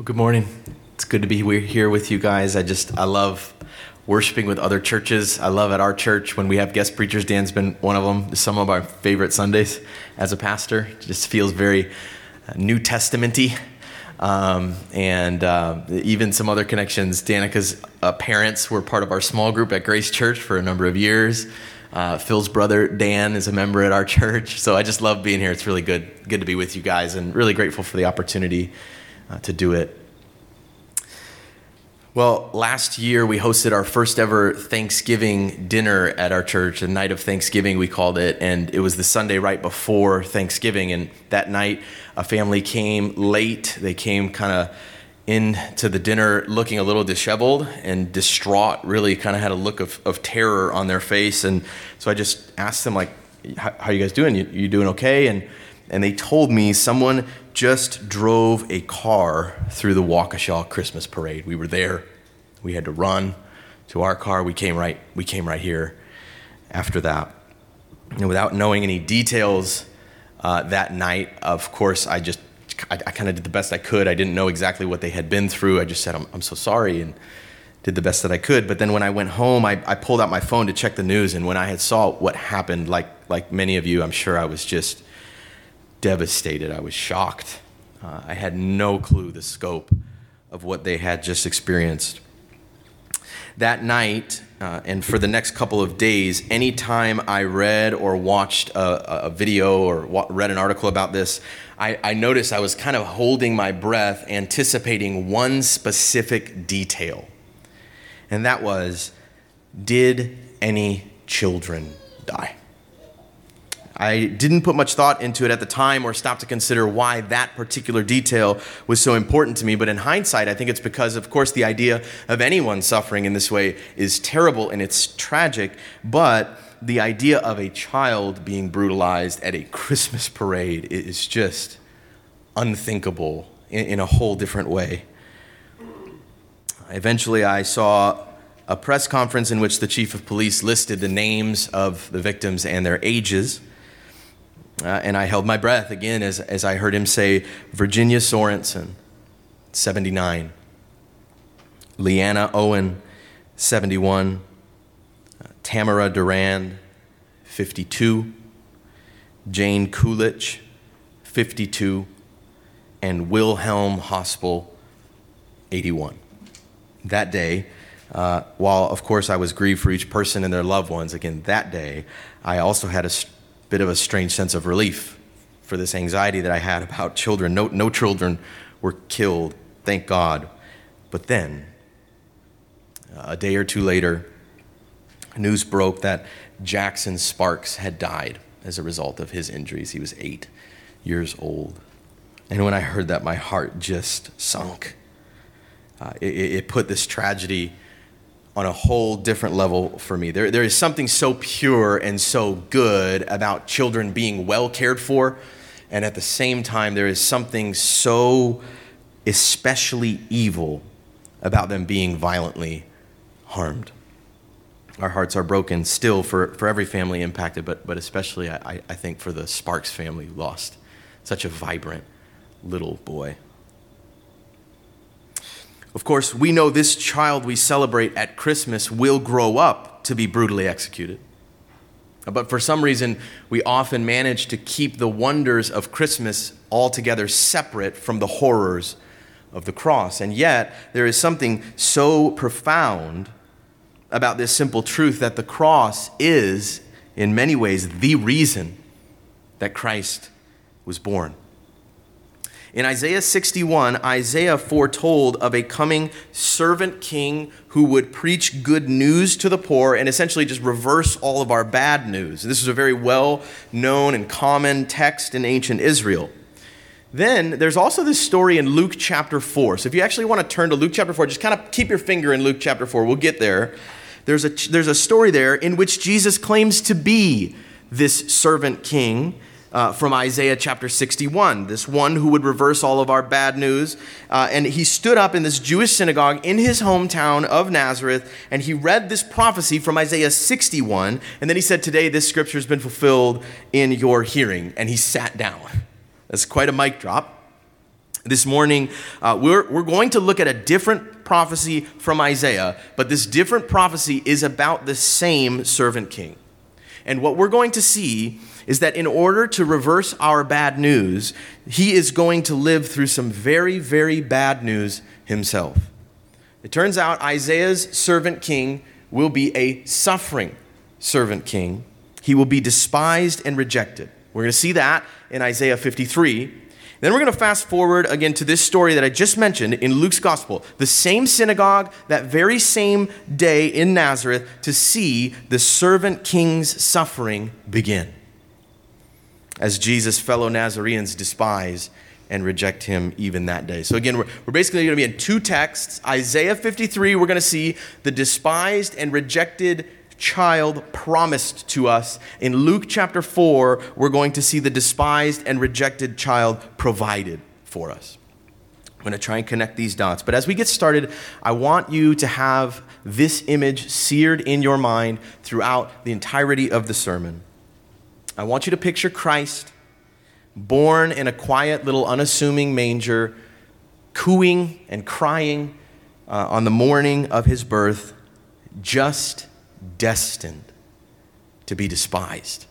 Well, good morning. It's good to be here with you guys. I just, I love worshiping with other churches. I love at our church when we have guest preachers. Dan's been one of them. Some of our favorite Sundays as a pastor. It just feels very uh, New Testamenty. Um, and uh, even some other connections. Danica's uh, parents were part of our small group at Grace Church for a number of years. Uh, Phil's brother Dan is a member at our church, so I just love being here. It's really good, good to be with you guys, and really grateful for the opportunity uh, to do it. Well, last year we hosted our first ever Thanksgiving dinner at our church, a night of Thanksgiving, we called it. And it was the Sunday right before Thanksgiving. And that night, a family came late. They came kind of into the dinner looking a little disheveled and distraught, really kind of had a look of, of terror on their face. And so I just asked them, like, how, how you guys doing? You, you doing okay? And, and they told me someone just drove a car through the Waukesha Christmas parade. We were there. We had to run to our car. We came right, we came right here after that. And without knowing any details uh, that night, of course, I just, I, I kind of did the best I could. I didn't know exactly what they had been through. I just said, I'm, I'm so sorry, and did the best that I could. But then when I went home, I, I pulled out my phone to check the news. And when I had saw what happened, like, like many of you, I'm sure I was just devastated. I was shocked. Uh, I had no clue the scope of what they had just experienced. That night, uh, and for the next couple of days, anytime I read or watched a, a video or read an article about this, I, I noticed I was kind of holding my breath, anticipating one specific detail. And that was Did any children die? I didn't put much thought into it at the time or stop to consider why that particular detail was so important to me. But in hindsight, I think it's because, of course, the idea of anyone suffering in this way is terrible and it's tragic. But the idea of a child being brutalized at a Christmas parade is just unthinkable in, a whole different way. Eventually, I saw a press conference in which the chief of police listed the names of the victims and their ages. Uh, and I held my breath again as, as I heard him say Virginia Sorenson, 79. Leanna Owen, 71. Uh, Tamara Durand, 52. Jane Kulich, 52. And Wilhelm Hospel, 81. That day, uh, while of course I was grieved for each person and their loved ones, again, that day, I also had a bit of a strange sense of relief for this anxiety that I had about children. No, no children were killed, thank God. But then, a day or two later, news broke that Jackson Sparks had died as a result of his injuries. He was eight years old. And when I heard that, my heart just sunk. Uh, it, it put this tragedy on a whole different level for me. There, there is something so pure and so good about children being well cared for, and at the same time, there is something so especially evil about them being violently harmed. Our hearts are broken still for, for every family impacted, but, but especially, I, I think, for the Sparks family lost such a vibrant little boy. Of course, we know this child we celebrate at Christmas will grow up to be brutally executed. But for some reason, we often manage to keep the wonders of Christmas altogether separate from the horrors of the cross. And yet, there is something so profound about this simple truth that the cross is, in many ways, the reason that Christ was born. In Isaiah 61, Isaiah foretold of a coming servant king who would preach good news to the poor and essentially just reverse all of our bad news. This is a very well known and common text in ancient Israel. Then there's also this story in Luke chapter 4. So if you actually want to turn to Luke chapter 4, just kind of keep your finger in Luke chapter 4. We'll get there. There's a, there's a story there in which Jesus claims to be this servant king uh, from Isaiah chapter 61, this one who would reverse all of our bad news. Uh, and he stood up in this Jewish synagogue in his hometown of Nazareth, and he read this prophecy from Isaiah 61. And then he said, Today this scripture has been fulfilled in your hearing. And he sat down. That's quite a mic drop. This morning, uh, we're, we're going to look at a different prophecy from Isaiah, but this different prophecy is about the same servant king. And what we're going to see is that in order to reverse our bad news, he is going to live through some very, very bad news himself. It turns out Isaiah's servant king will be a suffering servant king. He will be despised and rejected. We're going to see that in Isaiah 53. Then we're going to fast forward again to this story that I just mentioned in Luke's gospel. The same synagogue, that very same day in Nazareth, to see the servant king's suffering begin. As Jesus' fellow Nazareans despise and reject him even that day. So, again, we're, we're basically going to be in two texts. Isaiah 53, we're going to see the despised and rejected child promised to us. In Luke chapter 4, we're going to see the despised and rejected child provided for us. I'm going to try and connect these dots. But as we get started, I want you to have this image seared in your mind throughout the entirety of the sermon. I want you to picture Christ born in a quiet little unassuming manger, cooing and crying uh, on the morning of his birth, just destined to be despised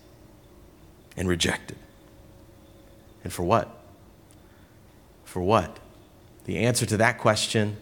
and rejected. And for what? For what? The answer to that question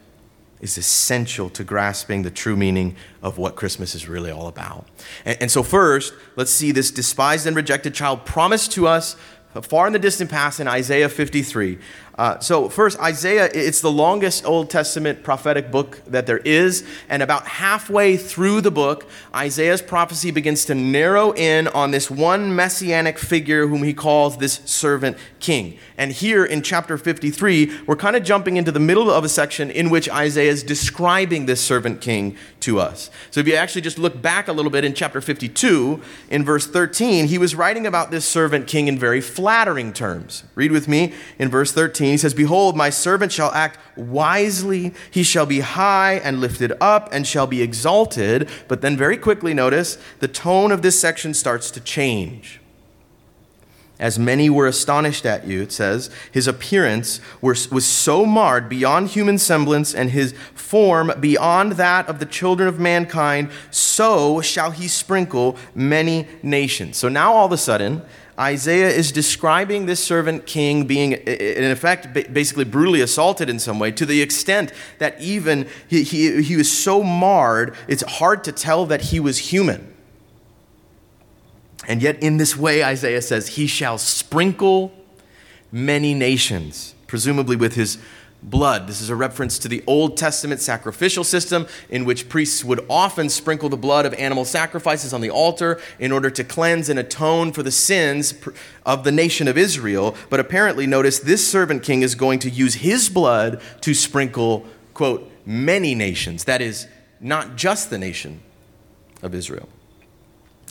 is essential to grasping the true meaning of what Christmas is really all about. And, and, so, first, let's see this despised and rejected child promised to us far in the distant past in Isaiah 53. Uh, so, first, Isaiah, it's the longest Old Testament prophetic book that there is. And about halfway through the book, Isaiah's prophecy begins to narrow in on this one messianic figure whom he calls this servant king. And here in chapter 53, we're kind of jumping into the middle of a section in which Isaiah is describing this servant king to us. So, if you actually just look back a little bit in chapter 52, in verse 13, he was writing about this servant king in very flattering terms. Read with me in verse 13. 13, he says, Behold, my servant shall act wisely. He shall be high and lifted up and shall be exalted. But then, very quickly, notice the tone of this section starts to change. As many were astonished at you, it says, his appearance was, was so marred beyond human semblance and his form beyond that of the children of mankind, so shall he sprinkle many nations. So now all of a sudden, Isaiah is describing this servant king being, in effect, basically brutally assaulted in some way, to the extent that even he, he, he was so marred, it's hard to tell that he was human. And yet, in this way, Isaiah says, He shall sprinkle many nations, presumably with his blood. This is a reference to the Old Testament sacrificial system in which priests would often sprinkle the blood of animal sacrifices on the altar in order to cleanse and atone for the sins of the nation of Israel. But apparently, notice this servant king is going to use his blood to sprinkle, quote, many nations. That is, not just the nation of Israel.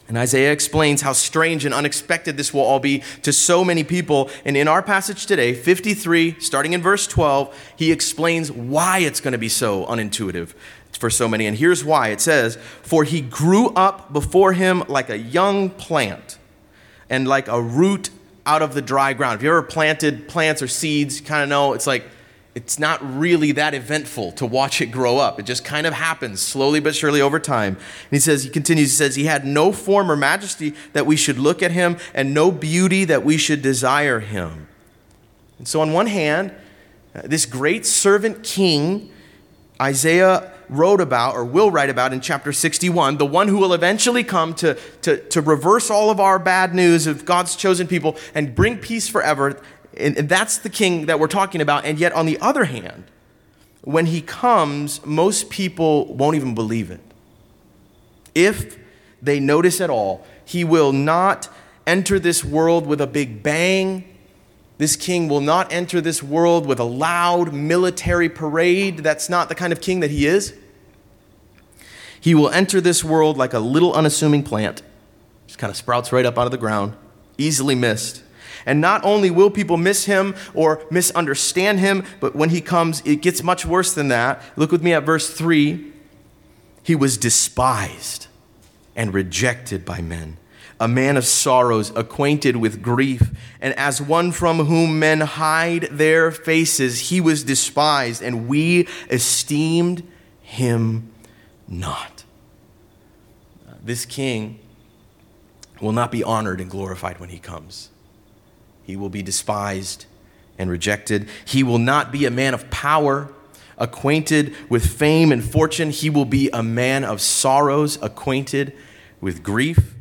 And Isaiah explains how strange and unexpected this will all be to so many people. And in our passage today, 53, starting in verse 12, he explains why it's going to be so unintuitive for so many. And here's why it says, For he grew up before him like a young plant and like a root out of the dry ground. If you ever planted plants or seeds, you kind of know it's like it's not really that eventful to watch it grow up. It just kind of happens slowly but surely over time. And he says, he continues, he says, He had no form or majesty that we should look at him, and no beauty that we should desire him. And so, on one hand, uh, this great servant king, Isaiah wrote about or will write about in chapter 61, the one who will eventually come to, to, to reverse all of our bad news of God's chosen people and bring peace forever. And, and that's the king that we're talking about. And yet, on the other hand, when he comes, most people won't even believe it. If they notice at all, he will not enter this world with a big bang. This king will not enter this world with a loud military parade. That's not the kind of king that he is. He will enter this world like a little unassuming plant, just kind of sprouts right up out of the ground, easily missed. And not only will people miss him or misunderstand him, but when he comes, it gets much worse than that. Look with me at verse 3. He was despised and rejected by men, a man of sorrows, acquainted with grief, and as one from whom men hide their faces, he was despised, and we esteemed him not. This king will not be honored and glorified when he comes. He will be despised and rejected. He will not be a man of power, acquainted with fame and fortune. He will be a man of sorrows, acquainted with grief.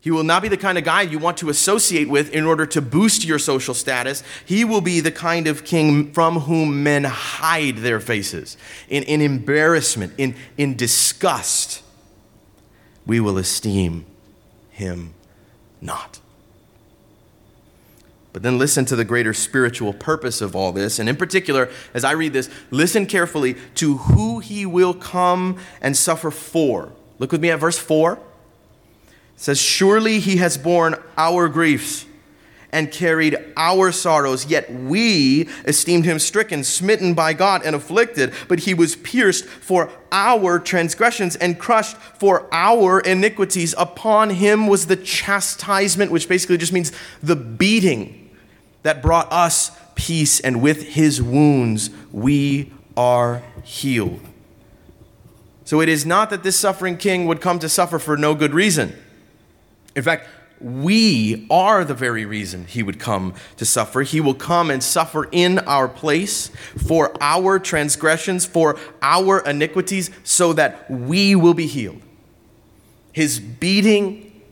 He will not be the kind of guy you want to associate with in order to boost your social status. He will be the kind of king from whom men hide their faces in, in embarrassment, in, in disgust. We will esteem him not. But then listen to the greater spiritual purpose of all this. And in particular, as I read this, listen carefully to who he will come and suffer for. Look with me at verse 4. It says, Surely he has borne our griefs and carried our sorrows, yet we esteemed him stricken, smitten by God, and afflicted. But he was pierced for our transgressions and crushed for our iniquities. Upon him was the chastisement, which basically just means the beating that brought us peace, and with his wounds we are healed. So it is not that this suffering king would come to suffer for no good reason. In fact, we are the very reason he would come to suffer. He will come and suffer in our place for our transgressions, for our iniquities, so that we will be healed. His beating,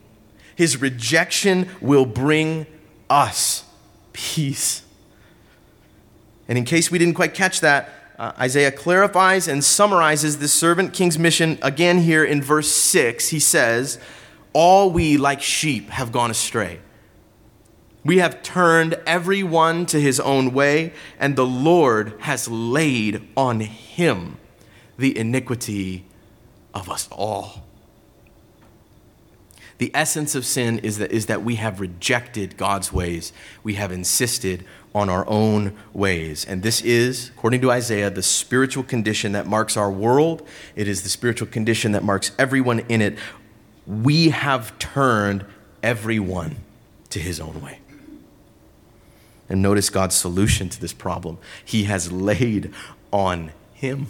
his rejection will bring us peace. And in case we didn't quite catch that, uh, Isaiah clarifies and summarizes the servant king's mission again here in verse 6. He says, all we, like sheep, have gone astray. We have turned every one to his own way, and the Lord has laid on him the iniquity of us all. The essence of sin is that, is that we have rejected God's ways. We have insisted on our own ways. And this is, according to Isaiah, the spiritual condition that marks our world. It is the spiritual condition that marks everyone in it we have turned everyone to his own way. And notice God's solution to this problem. He has laid on him.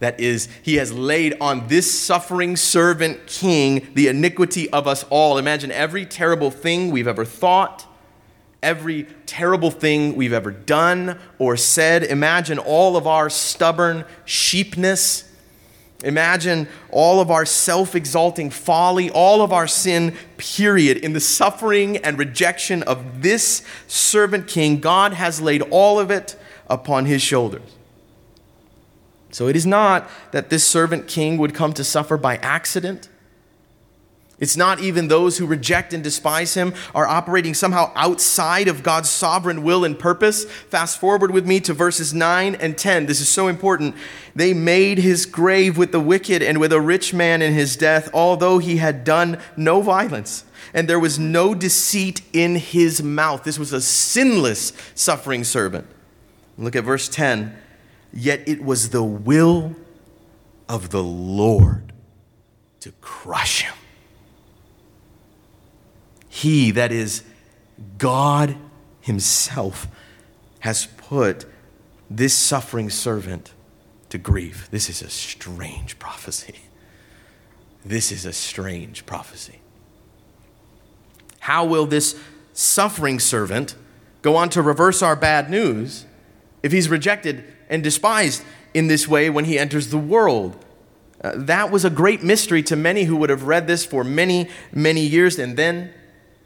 That is, he has laid on this suffering servant king the iniquity of us all. Imagine every terrible thing we've ever thought, every terrible thing we've ever done or said. Imagine all of our stubborn sheepness Imagine all of our self exalting folly, all of our sin, period. In the suffering and rejection of this servant king, God has laid all of it upon his shoulders. So it is not that this servant king would come to suffer by accident. It's not even those who reject and despise him are operating somehow outside of God's sovereign will and purpose. Fast forward with me to verses 9 and 10. This is so important. They made his grave with the wicked and with a rich man in his death, although he had done no violence, and there was no deceit in his mouth. This was a sinless suffering servant. Look at verse 10. Yet it was the will of the Lord to crush him. He, that is God Himself, has put this suffering servant to grief. This is a strange prophecy. This is a strange prophecy. How will this suffering servant go on to reverse our bad news if he's rejected and despised in this way when he enters the world? Uh, that was a great mystery to many who would have read this for many, many years and then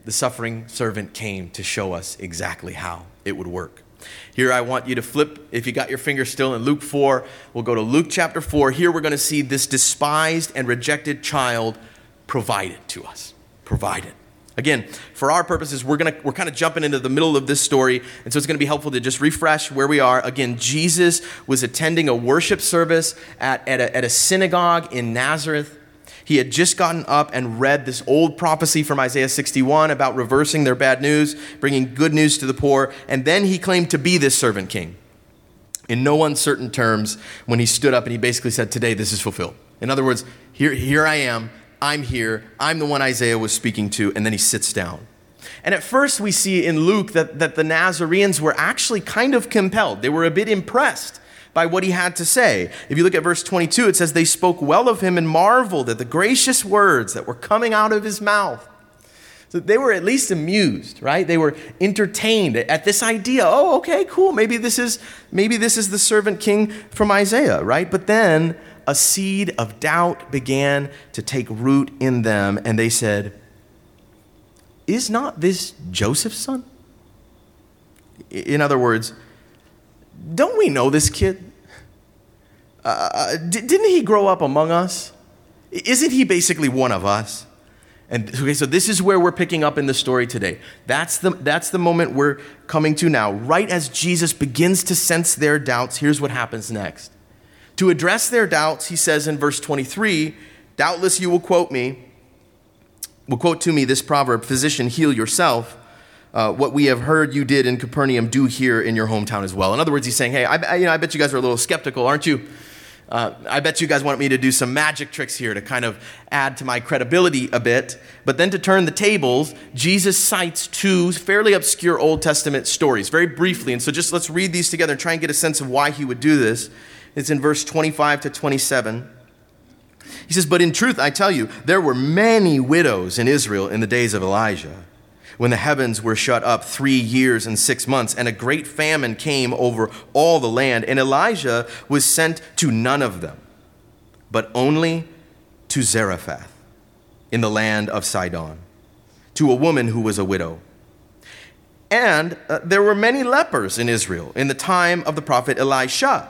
the suffering servant came to show us exactly how it would work. Here, I want you to flip, if you got your finger still in Luke 4, we'll go to Luke chapter 4. Here, we're going to see this despised and rejected child provided to us. Provided. Again, for our purposes, we're gonna we're kind of jumping into the middle of this story, and so it's gonna be helpful to just refresh where we are. Again, Jesus was attending a worship service at, at, a, at a synagogue in Nazareth. He had just gotten up and read this old prophecy from Isaiah 61 about reversing their bad news, bringing good news to the poor, and then he claimed to be this servant king. In no uncertain terms, when he stood up and he basically said, Today this is fulfilled. In other words, here, here I am. I'm here. I'm the one Isaiah was speaking to. And then he sits down. And at first, we see in Luke that, that the Nazarenes were actually kind of compelled. They were a bit impressed by what he had to say. If you look at verse 22, it says, They spoke well of him and marveled at the gracious words that were coming out of his mouth. So they were at least amused, right? They were entertained at this idea. Oh, okay, cool. Maybe this is maybe this is the servant king from Isaiah, right? But then a seed of doubt began to take root in them, and they said, Is not this Joseph's son? In other words, don't we know this kid? Uh, uh didn't he grow up among us? Isn't he basically one of us? And okay, so this is where we're picking up in the story today. That's the, that's the moment we're coming to now. Right as Jesus begins to sense their doubts, here's what happens next. To address their doubts, he says in verse 23 Doubtless you will quote me, will quote to me this proverb Physician, heal yourself. Uh, what we have heard you did in Capernaum, do here in your hometown as well. In other words, he's saying, Hey, I, you know, I bet you guys are a little skeptical, aren't you? Uh, I bet you guys want me to do some magic tricks here to kind of add to my credibility a bit. But then to turn the tables, Jesus cites two fairly obscure Old Testament stories very briefly. And so just let's read these together and try and get a sense of why he would do this. It's in verse 25 to 27. He says, But in truth, I tell you, there were many widows in Israel in the days of Elijah when the heavens were shut up three years and six months, and a great famine came over all the land. And Elijah was sent to none of them, but only to Zarephath in the land of Sidon, to a woman who was a widow. And uh, there were many lepers in Israel in the time of the prophet Elisha,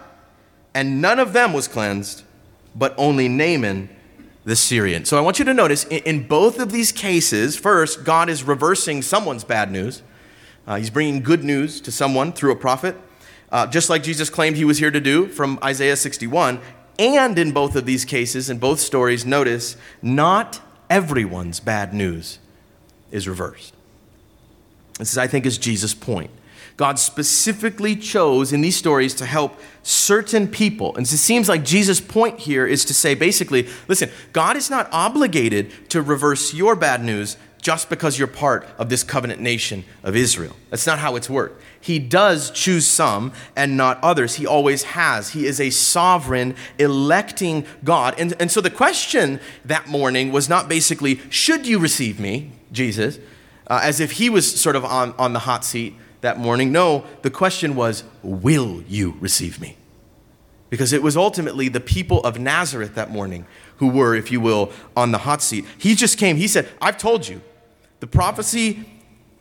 and none of them was cleansed, but only Naaman the Syrian. So I want you to notice in, both of these cases, first, God is reversing someone's bad news. Uh, he's bringing good news to someone through a prophet, uh, just like Jesus claimed he was here to do from Isaiah 61. And in both of these cases, in both stories, notice not everyone's bad news is reversed. This, is, I think, is Jesus' point. God specifically chose in these stories to help certain people. And it seems like Jesus' point here is to say basically, listen, God is not obligated to reverse your bad news just because you're part of this covenant nation of Israel. That's not how it's worked. He does choose some and not others. He always has. He is a sovereign, electing God. And, and so the question that morning was not basically, should you receive me, Jesus, uh, as if he was sort of on, on the hot seat that morning. No, the question was, Will you receive me? Because it was ultimately the people of Nazareth that morning who were, if you will, on the hot seat. He just came, he said, I've told you, the prophecy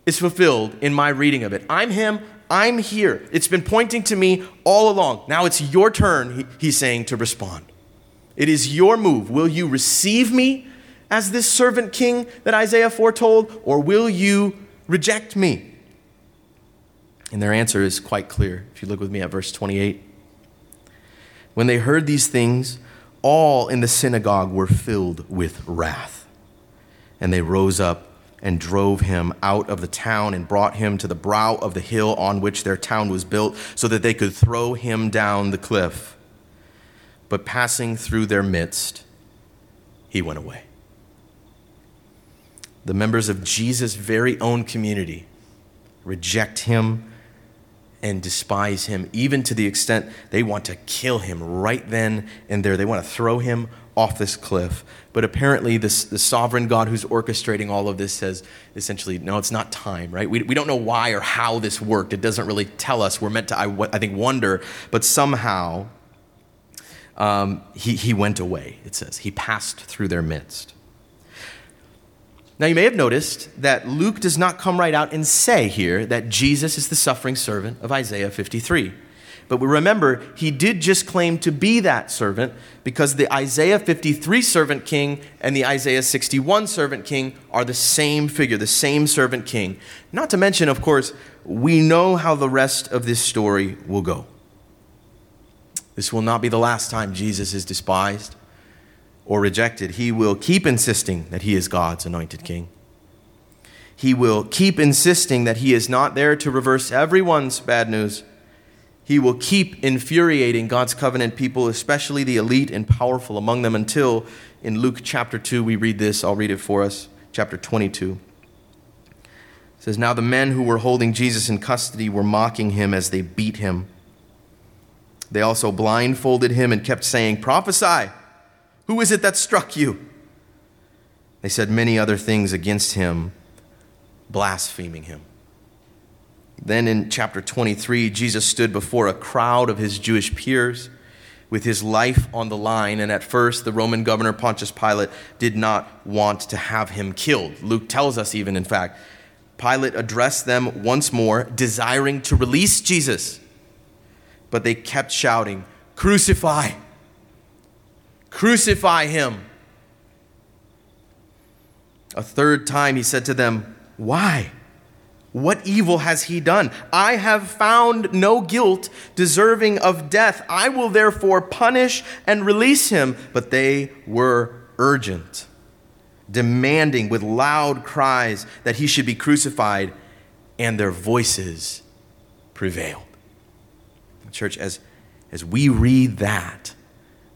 is fulfilled in my reading of it. I'm him, I'm here. It's been pointing to me all along. Now it's your turn, he's saying, to respond. It is your move. Will you receive me as this servant king that Isaiah foretold, or will you reject me? And their answer is quite clear. If you look with me at verse 28. When they heard these things, all in the synagogue were filled with wrath. And they rose up and drove him out of the town and brought him to the brow of the hill on which their town was built, so that they could throw him down the cliff. But passing through their midst, he went away. The members of Jesus' very own community reject him and despise him, even to the extent they want to kill him right then and there. They want to throw him off this cliff. But apparently, this, the sovereign God who's orchestrating all of this says essentially, no, it's not time, right? We, we don't know why or how this worked. It doesn't really tell us. We're meant to, I, I think, wonder, but somehow um, he, he went away, it says. He passed through their midst. Now, you may have noticed that Luke does not come right out and say here that Jesus is the suffering servant of Isaiah 53. But we remember, he did just claim to be that servant because the Isaiah 53 servant king and the Isaiah 61 servant king are the same figure, the same servant king. Not to mention, of course, we know how the rest of this story will go. This will not be the last time Jesus is despised or rejected, he will keep insisting that he is God's anointed king. He will keep insisting that he is not there to reverse everyone's bad news. he will keep infuriating God's covenant people, especially the elite and powerful among them, until in Luke chapter 2, we read this. I'll read it for us. Chapter 22. It says, Now the men who were holding Jesus in custody were mocking him as they beat him. They also blindfolded him and kept saying, Prophesy! Who is it that struck you? They said many other things against him, blaspheming him. Then in chapter 23, Jesus stood before a crowd of his Jewish peers with his life on the line. And at first, the Roman governor Pontius Pilate did not want to have him killed. Luke tells us, even in fact, Pilate addressed them once more, desiring to release Jesus. But they kept shouting, Crucify! Crucify him! A third time he said to them, Why? What evil has he done? I have found no guilt deserving of death. I will therefore punish and release him. But they were urgent, demanding with loud cries that he should be crucified, and their voices prevailed. Church, as, as we read that,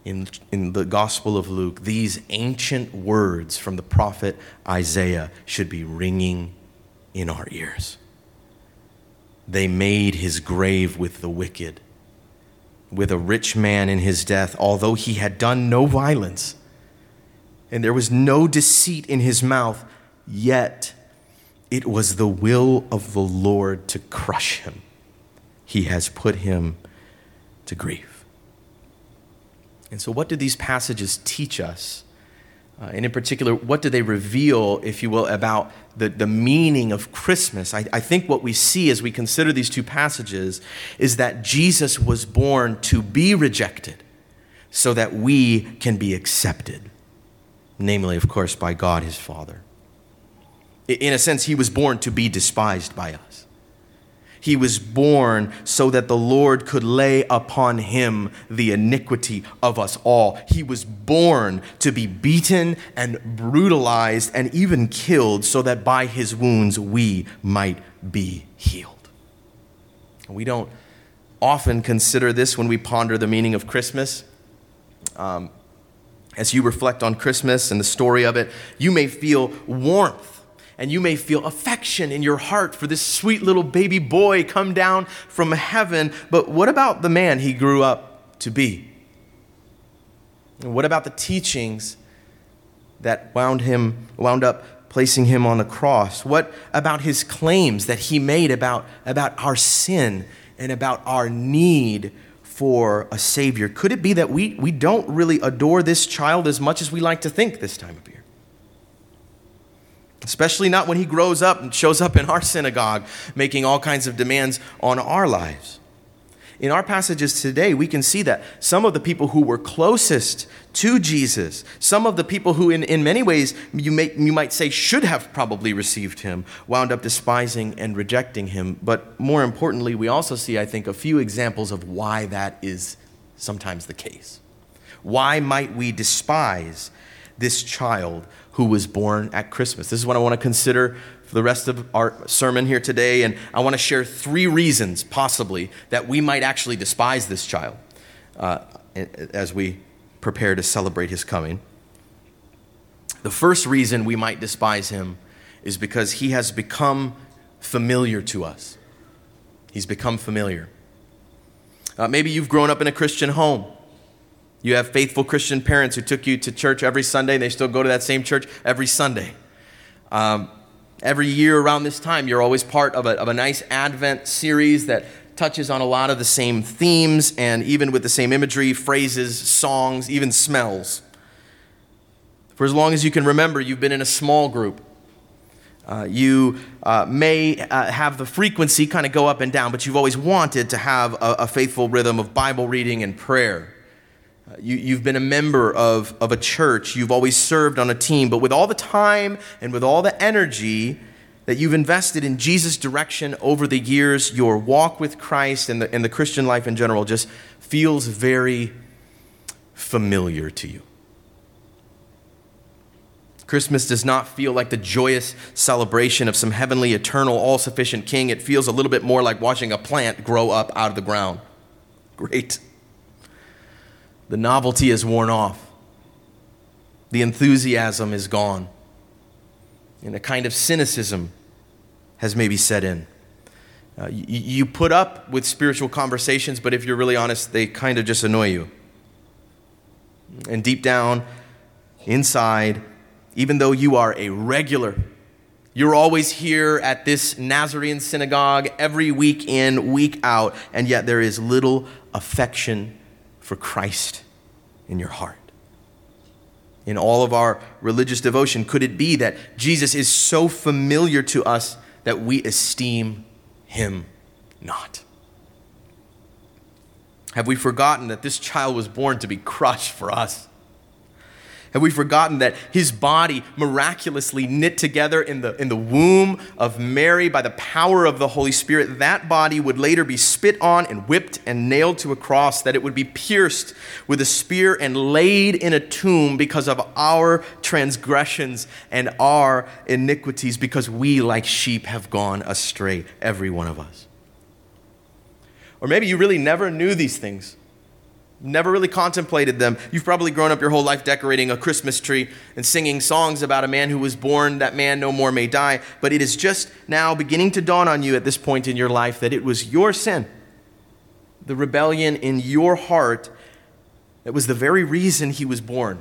in, in the Gospel of Luke, these ancient words from the prophet Isaiah should be ringing in our ears. They made his grave with the wicked, with a rich man in his death, although he had done no violence, and there was no deceit in his mouth, yet it was the will of the Lord to crush him. He has put him to grief. And so, what do these passages teach us? Uh, and in particular, what do they reveal, if you will, about the, the meaning of Christmas? I, I think what we see as we consider these two passages is that Jesus was born to be rejected so that we can be accepted, namely, of course, by God his Father. In a sense, he was born to be despised by us. He was born so that the Lord could lay upon him the iniquity of us all. He was born to be beaten and brutalized and even killed so that by his wounds we might be healed. We don't often consider this when we ponder the meaning of Christmas. Um, as you reflect on Christmas and the story of it, you may feel warmth and you may feel affection in your heart for this sweet little baby boy come down from heaven. But what about the man he grew up to be? And what about the teachings that wound him wound up placing him on the cross? What about his claims that he made about, about our sin and about our need for a savior? Could it be that we, we don't really adore this child as much as we like to think this time of year? Especially not when he grows up and shows up in our synagogue making all kinds of demands on our lives. In our passages today, we can see that some of the people who were closest to Jesus, some of the people who, in, in many ways, you, may, you might say should have probably received him, wound up despising and rejecting him. But more importantly, we also see, I think, a few examples of why that is sometimes the case. Why might we despise this child who was born at Christmas. This is what I want to consider for the rest of our sermon here today. And I want to share three reasons, possibly, that we might actually despise this child uh, as we prepare to celebrate his coming. The first reason we might despise him is because he has become familiar to us. He's become familiar. Uh, maybe you've grown up in a Christian home. You have faithful Christian parents who took you to church every Sunday, and they still go to that same church every Sunday. Um, every year around this time, you're always part of a, of a nice Advent series that touches on a lot of the same themes and even with the same imagery, phrases, songs, even smells. For as long as you can remember, you've been in a small group. Uh, you uh, may uh, have the frequency kind of go up and down, but you've always wanted to have a, a faithful rhythm of Bible reading and prayer. You, have been a member of, of a church. You've always served on a team. But with all the time and with all the energy that you've invested in Jesus' direction over the years, your walk with Christ and the, and the Christian life in general just feels very familiar to you. Christmas does not feel like the joyous celebration of some heavenly, eternal, all sufficient king. It feels a little bit more like watching a plant grow up out of the ground. Great. The novelty has worn off, the enthusiasm is gone, and a kind of cynicism has maybe set in. Uh, you, you put up with spiritual conversations, but if you're really honest, they kind of just annoy you. And deep down, inside, even though you are a regular, you're always here at this Nazarene synagogue every week in, week out, and yet there is little affection for Christ in your heart. In all of our religious devotion, could it be that Jesus is so familiar to us that we esteem him not? Have we forgotten that this child was born to be crushed for us? Have we forgotten that his body miraculously knit together in the, in the womb of Mary by the power of the Holy Spirit? That body would later be spit on and whipped and nailed to a cross, that it would be pierced with a spear and laid in a tomb because of our transgressions and our iniquities, because we, like sheep, have gone astray, every one of us. Or maybe you really never knew these things. Never really contemplated them. You've probably grown up your whole life decorating a Christmas tree and singing songs about a man who was born, that man no more may die. But it is just now beginning to dawn on you at this point in your life that it was your sin, the rebellion in your heart, that was the very reason he was born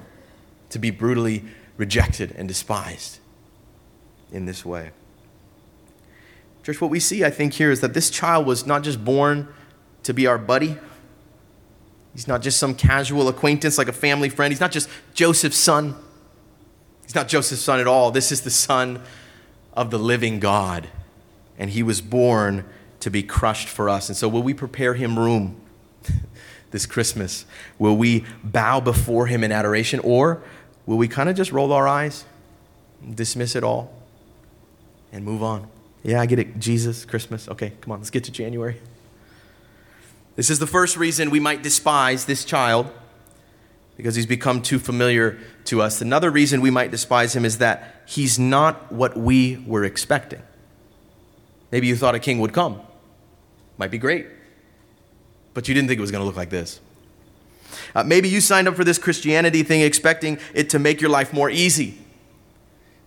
to be brutally rejected and despised in this way. Church, what we see, I think, here is that this child was not just born to be our buddy. He's not just some casual acquaintance like a family friend. He's not just Joseph's son. He's not Joseph's son at all. This is the son of the living God. And he was born to be crushed for us. And so, will we prepare him room this Christmas? Will we bow before him in adoration? Or will we kind of just roll our eyes, dismiss it all, and move on? Yeah, I get it. Jesus, Christmas. Okay, come on, let's get to January. This is the first reason we might despise this child because he's become too familiar to us. Another reason we might despise him is that he's not what we were expecting. Maybe you thought a king would come. Might be great. But you didn't think it was going to look like this. Uh, maybe you signed up for this Christianity thing expecting it to make your life more easy.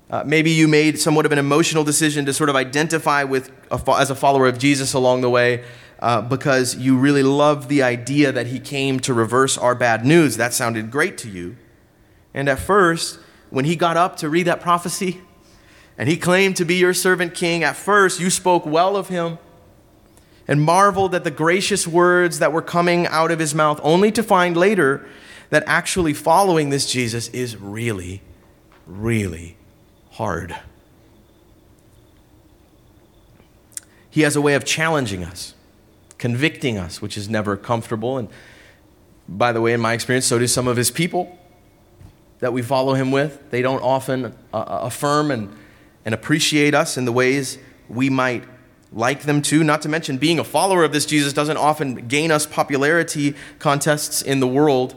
Uh, maybe you made somewhat of an emotional decision to sort of identify with a, as a follower of Jesus along the way uh, because you really loved the idea that he came to reverse our bad news. That sounded great to you. And at first, when he got up to read that prophecy and he claimed to be your servant king, at first you spoke well of him and marveled at the gracious words that were coming out of his mouth, only to find later that actually following this Jesus is really, really hard. He has a way of challenging us convicting us, which is never comfortable. And by the way, in my experience, so do some of his people that we follow him with. They don't often uh, uh, affirm and, and appreciate us in the ways we might like them to. Not to mention, being a follower of this Jesus doesn't often gain us popularity contests in the world.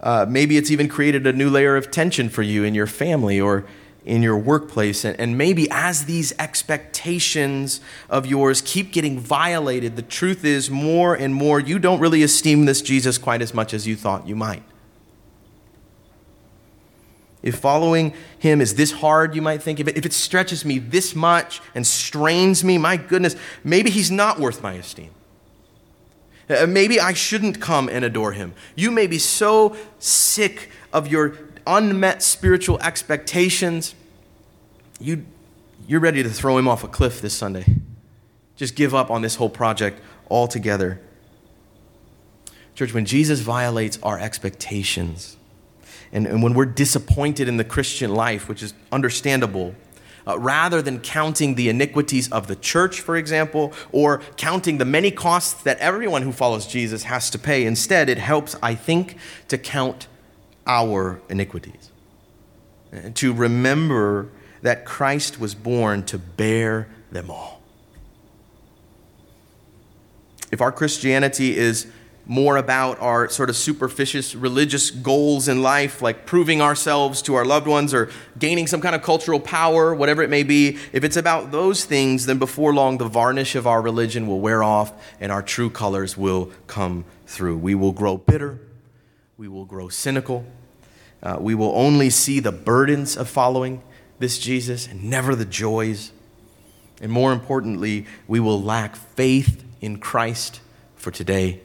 Uh, maybe it's even created a new layer of tension for you in your family or in your workplace. And, and maybe as these expectations of yours keep getting violated, the truth is more and more you don't really esteem this Jesus quite as much as you thought you might. If following him is this hard, you might think, if it, if it stretches me this much and strains me, my goodness, maybe he's not worth my esteem. Uh, maybe I shouldn't come and adore him. You may be so sick of your unmet spiritual expectations, you, you're ready to throw him off a cliff this Sunday. Just give up on this whole project altogether. Church, when Jesus violates our expectations, and, and when we're disappointed in the Christian life, which is understandable, uh, rather than counting the iniquities of the church, for example, or counting the many costs that everyone who follows Jesus has to pay, instead, it helps, I think, to count our iniquities. To remember that Christ was born to bear them all. If our Christianity is more about our sort of superficial religious goals in life, like proving ourselves to our loved ones or gaining some kind of cultural power, whatever it may be, if it's about those things, then before long the varnish of our religion will wear off and our true colors will come through. We will grow bitter, we will grow cynical, uh, we will only see the burdens of following this Jesus and never the joys. And more importantly, we will lack faith in Christ for today,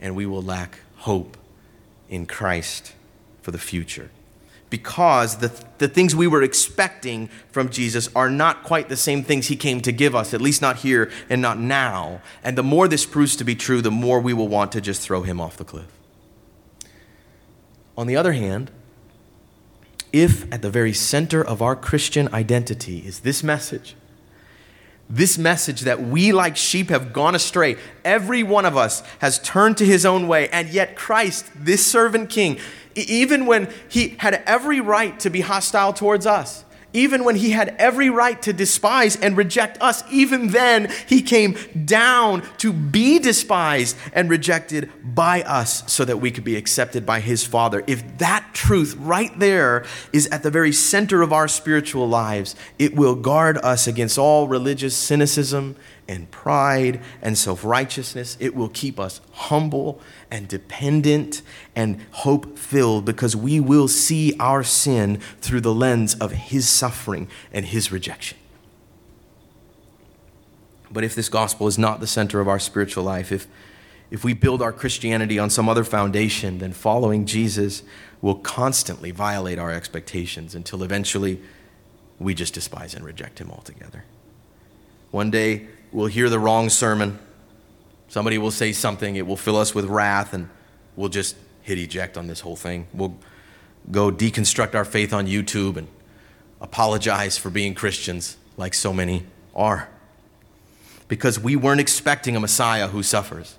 and we will lack hope in Christ for the future. Because the, the things we were expecting from Jesus are not quite the same things he came to give us, at least not here and not now. And the more this proves to be true, the more we will want to just throw him off the cliff. On the other hand, if at the very center of our Christian identity is this message, this message that we, like sheep, have gone astray. Every one of us has turned to his own way, and yet Christ, this servant king, even when he had every right to be hostile towards us, even when he had every right to despise and reject us, even then he came down to be despised and rejected by us so that we could be accepted by his Father. If that truth right there is at the very center of our spiritual lives, it will guard us against all religious cynicism and pride and self righteousness. It will keep us humble and dependent and hope filled because we will see our sin through the lens of His suffering and His rejection. But if this gospel is not the center of our spiritual life, if, if we build our Christianity on some other foundation, then following Jesus will constantly violate our expectations until eventually we just despise and reject Him altogether. One day, we'll hear the wrong sermon. Somebody will say something, it will fill us with wrath, and we'll just hit eject on this whole thing. We'll go deconstruct our faith on YouTube and apologize for being Christians, like so many are. Because we weren't expecting a Messiah who suffers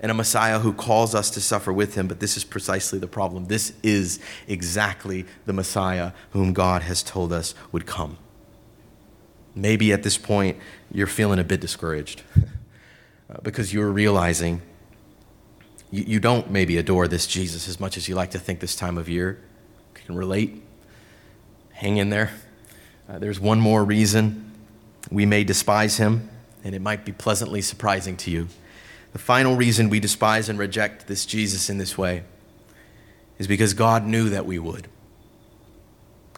and a Messiah who calls us to suffer with him, but this is precisely the problem. This is exactly the Messiah whom God has told us would come. Maybe at this point you're feeling a bit discouraged uh, because you're realizing you, you don't maybe adore this Jesus as much as you like to think this time of year. You can relate. Hang in there. Uh, there's one more reason we may despise him, and it might be pleasantly surprising to you. The final reason we despise and reject this Jesus in this way is because God knew that we would.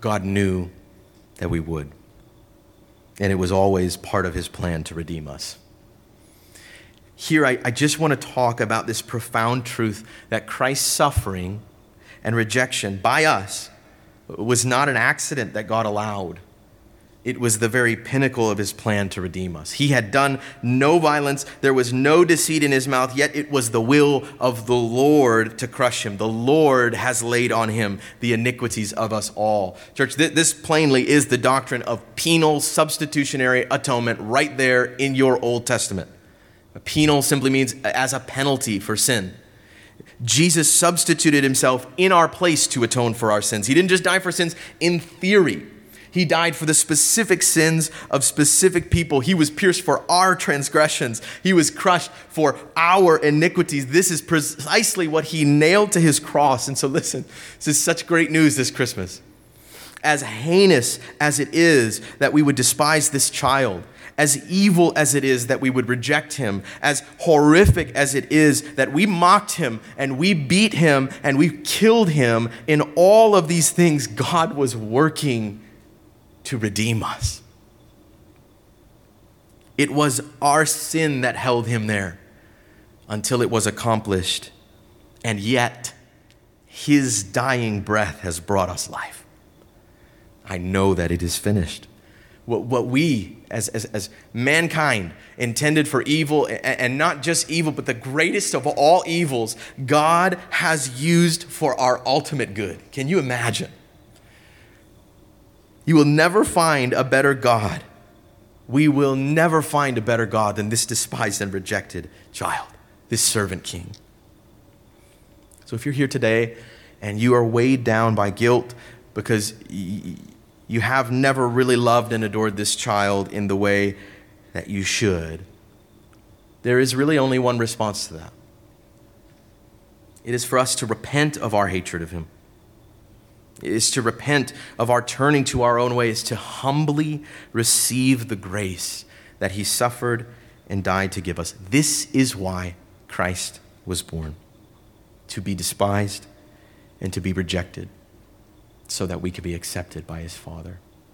God knew that we would and it was always part of his plan to redeem us. Here, I, I just want to talk about this profound truth that Christ's suffering and rejection by us was not an accident that God allowed. It was the very pinnacle of his plan to redeem us. He had done no violence, there was no deceit in his mouth, yet it was the will of the Lord to crush him. The Lord has laid on him the iniquities of us all. Church, th- this plainly is the doctrine of penal substitutionary atonement right there in your Old Testament. Penal simply means as a penalty for sin. Jesus substituted himself in our place to atone for our sins. He didn't just die for sins in theory. He died for the specific sins of specific people. He was pierced for our transgressions. He was crushed for our iniquities. This is precisely what he nailed to his cross. And so, listen, this is such great news this Christmas. As heinous as it is that we would despise this child, as evil as it is that we would reject him, as horrific as it is that we mocked him and we beat him and we killed him, in all of these things, God was working to redeem us. It was our sin that held him there until it was accomplished. And yet, his dying breath has brought us life. I know that it is finished. What, what we, as, as, as mankind, intended for evil, and, and not just evil, but the greatest of all evils, God has used for our ultimate good. Can you imagine? You will never find a better God. We will never find a better God than this despised and rejected child, this servant king. So if you're here today and you are weighed down by guilt because you have never really loved and adored this child in the way that you should, there is really only one response to that. It is for us to repent of our hatred of him is to repent of our turning to our own ways, to humbly receive the grace that he suffered and died to give us. This is why Christ was born to be despised and to be rejected so that we could be accepted by his Father.